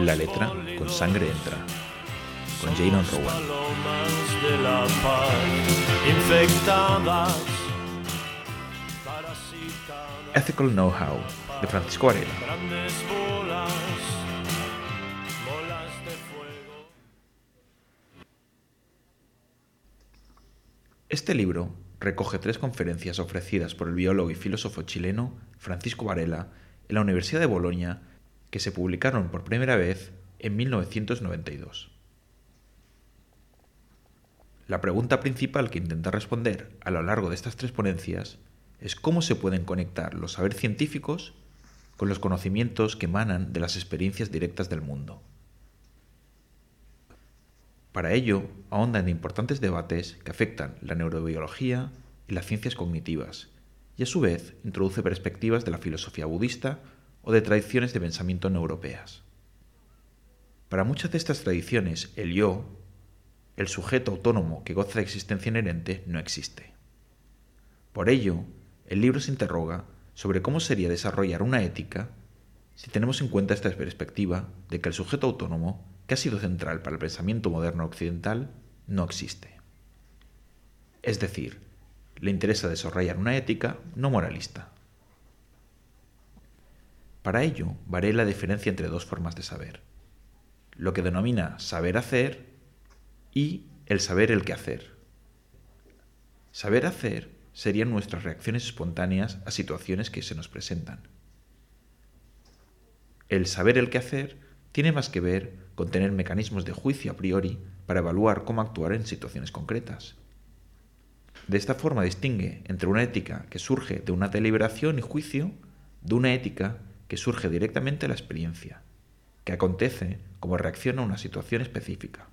La letra con sangre entra. Con Janon Rowan. Ethical Know-How de Francisco Varela. Este libro recoge tres conferencias ofrecidas por el biólogo y filósofo chileno Francisco Varela en la Universidad de Bolonia que se publicaron por primera vez en 1992. La pregunta principal que intenta responder a lo largo de estas tres ponencias es cómo se pueden conectar los saberes científicos con los conocimientos que emanan de las experiencias directas del mundo. Para ello, ahonda en importantes debates que afectan la neurobiología y las ciencias cognitivas, y a su vez introduce perspectivas de la filosofía budista o de tradiciones de pensamiento no europeas. Para muchas de estas tradiciones, el yo, el sujeto autónomo que goza de existencia inherente, no existe. Por ello, el libro se interroga sobre cómo sería desarrollar una ética si tenemos en cuenta esta perspectiva de que el sujeto autónomo, que ha sido central para el pensamiento moderno occidental, no existe. Es decir, le interesa desarrollar una ética no moralista. Para ello, Varela diferencia entre dos formas de saber, lo que denomina saber hacer y el saber el que hacer. Saber hacer serían nuestras reacciones espontáneas a situaciones que se nos presentan. El saber el que hacer tiene más que ver con tener mecanismos de juicio a priori para evaluar cómo actuar en situaciones concretas. De esta forma distingue entre una ética que surge de una deliberación y juicio de una ética que surge directamente de la experiencia, que acontece como reacción a una situación específica.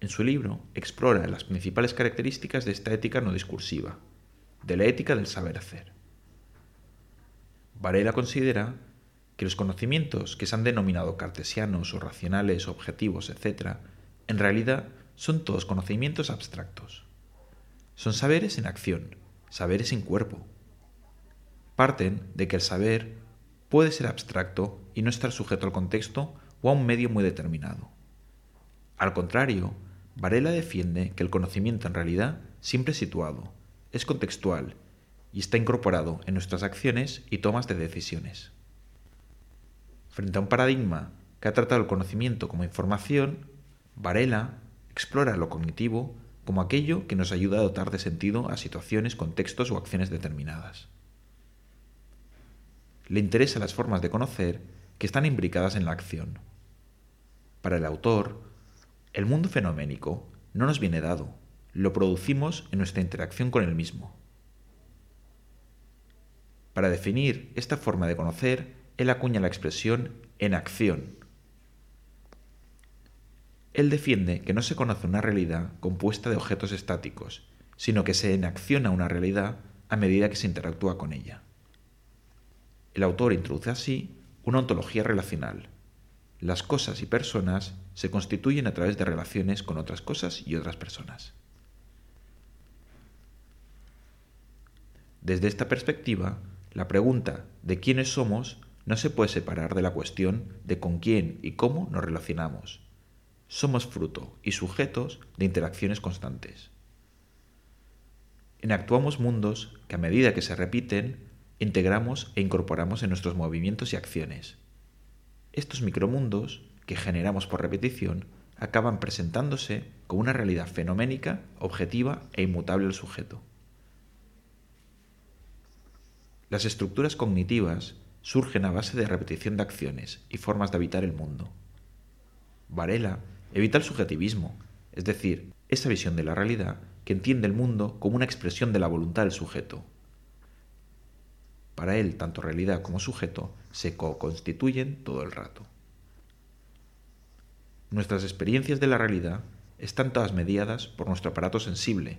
En su libro explora las principales características de esta ética no discursiva, de la ética del saber hacer. Varela considera que los conocimientos que se han denominado cartesianos o racionales, objetivos, etc., en realidad son todos conocimientos abstractos. Son saberes en acción, saberes sin cuerpo. Parten de que el saber puede ser abstracto y no estar sujeto al contexto o a un medio muy determinado. Al contrario, Varela defiende que el conocimiento en realidad siempre es situado, es contextual y está incorporado en nuestras acciones y tomas de decisiones. Frente a un paradigma que ha tratado el conocimiento como información, Varela explora lo cognitivo como aquello que nos ayuda a dotar de sentido a situaciones, contextos o acciones determinadas. Le interesan las formas de conocer que están imbricadas en la acción. Para el autor, el mundo fenoménico no nos viene dado, lo producimos en nuestra interacción con el mismo. Para definir esta forma de conocer, él acuña la expresión en acción. Él defiende que no se conoce una realidad compuesta de objetos estáticos, sino que se enacciona una realidad a medida que se interactúa con ella. El autor introduce así una ontología relacional. Las cosas y personas se constituyen a través de relaciones con otras cosas y otras personas. Desde esta perspectiva, la pregunta de quiénes somos no se puede separar de la cuestión de con quién y cómo nos relacionamos. Somos fruto y sujetos de interacciones constantes. Enactuamos mundos que a medida que se repiten, integramos e incorporamos en nuestros movimientos y acciones. Estos micromundos, que generamos por repetición, acaban presentándose como una realidad fenoménica, objetiva e inmutable al sujeto. Las estructuras cognitivas surgen a base de repetición de acciones y formas de habitar el mundo. Varela evita el subjetivismo, es decir, esa visión de la realidad que entiende el mundo como una expresión de la voluntad del sujeto. Para él, tanto realidad como sujeto se co-constituyen todo el rato. Nuestras experiencias de la realidad están todas mediadas por nuestro aparato sensible,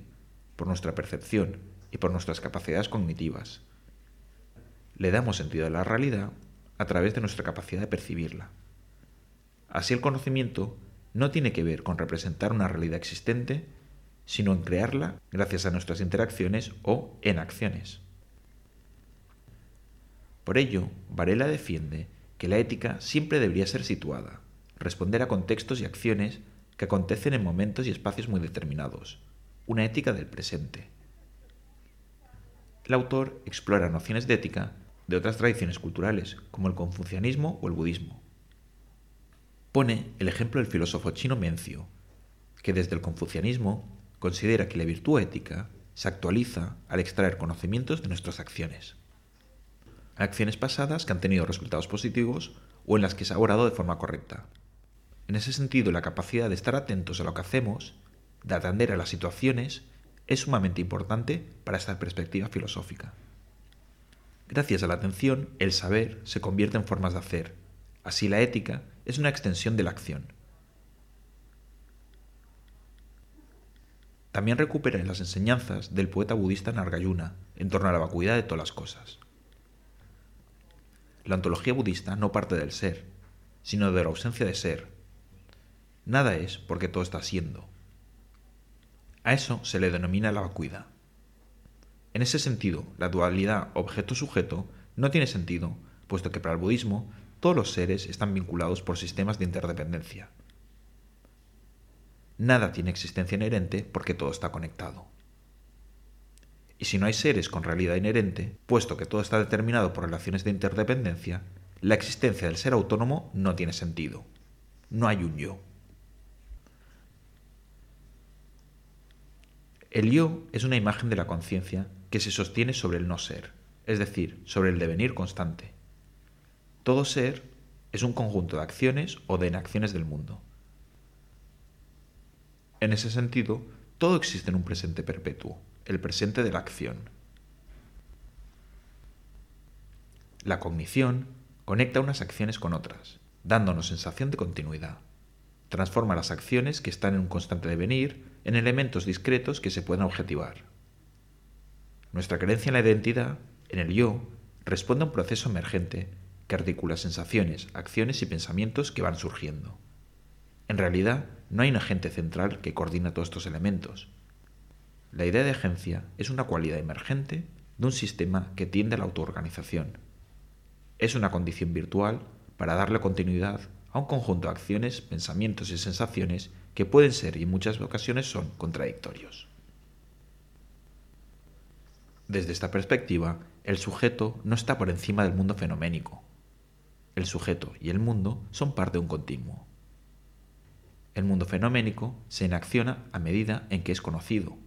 por nuestra percepción y por nuestras capacidades cognitivas. Le damos sentido a la realidad a través de nuestra capacidad de percibirla. Así el conocimiento no tiene que ver con representar una realidad existente, sino en crearla gracias a nuestras interacciones o en acciones. Por ello, Varela defiende que la ética siempre debería ser situada, responder a contextos y acciones que acontecen en momentos y espacios muy determinados, una ética del presente. El autor explora nociones de ética de otras tradiciones culturales, como el confucianismo o el budismo. Pone el ejemplo del filósofo chino Mencio, que desde el confucianismo considera que la virtud ética se actualiza al extraer conocimientos de nuestras acciones. Acciones pasadas que han tenido resultados positivos o en las que se ha obrado de forma correcta. En ese sentido, la capacidad de estar atentos a lo que hacemos, de atender a las situaciones, es sumamente importante para esta perspectiva filosófica. Gracias a la atención, el saber se convierte en formas de hacer. Así la ética es una extensión de la acción. También recupera en las enseñanzas del poeta budista Nargayuna en torno a la vacuidad de todas las cosas. La ontología budista no parte del ser, sino de la ausencia de ser. Nada es porque todo está siendo. A eso se le denomina la vacuidad. En ese sentido, la dualidad objeto-sujeto no tiene sentido, puesto que para el budismo todos los seres están vinculados por sistemas de interdependencia. Nada tiene existencia inherente porque todo está conectado. Y si no hay seres con realidad inherente, puesto que todo está determinado por relaciones de interdependencia, la existencia del ser autónomo no tiene sentido. No hay un yo. El yo es una imagen de la conciencia que se sostiene sobre el no ser, es decir, sobre el devenir constante. Todo ser es un conjunto de acciones o de inacciones del mundo. En ese sentido, todo existe en un presente perpetuo, el presente de la acción. La cognición conecta unas acciones con otras, dándonos sensación de continuidad. Transforma las acciones que están en un constante devenir en elementos discretos que se puedan objetivar. Nuestra creencia en la identidad, en el yo, responde a un proceso emergente que articula sensaciones, acciones y pensamientos que van surgiendo. En realidad, no hay un agente central que coordina todos estos elementos. La idea de agencia es una cualidad emergente de un sistema que tiende a la autoorganización. Es una condición virtual para darle continuidad a un conjunto de acciones, pensamientos y sensaciones que pueden ser y en muchas ocasiones son contradictorios. Desde esta perspectiva, el sujeto no está por encima del mundo fenoménico. El sujeto y el mundo son parte de un continuo. El mundo fenoménico se enacciona a medida en que es conocido.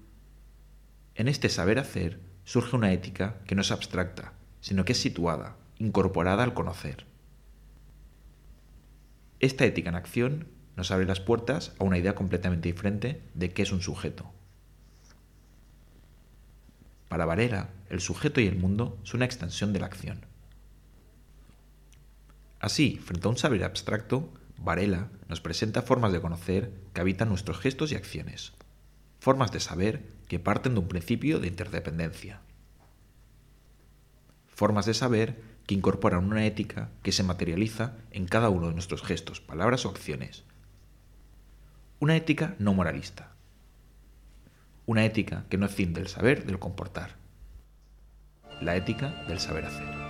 En este saber hacer surge una ética que no es abstracta, sino que es situada, incorporada al conocer. Esta ética en acción nos abre las puertas a una idea completamente diferente de qué es un sujeto. Para Varela, el sujeto y el mundo son una extensión de la acción. Así, frente a un saber abstracto, Varela nos presenta formas de conocer que habitan nuestros gestos y acciones, formas de saber que parten de un principio de interdependencia, formas de saber que incorporan una ética que se materializa en cada uno de nuestros gestos, palabras o acciones. Una ética no moralista, una ética que no escinde el saber del comportar. La ética del saber hacer.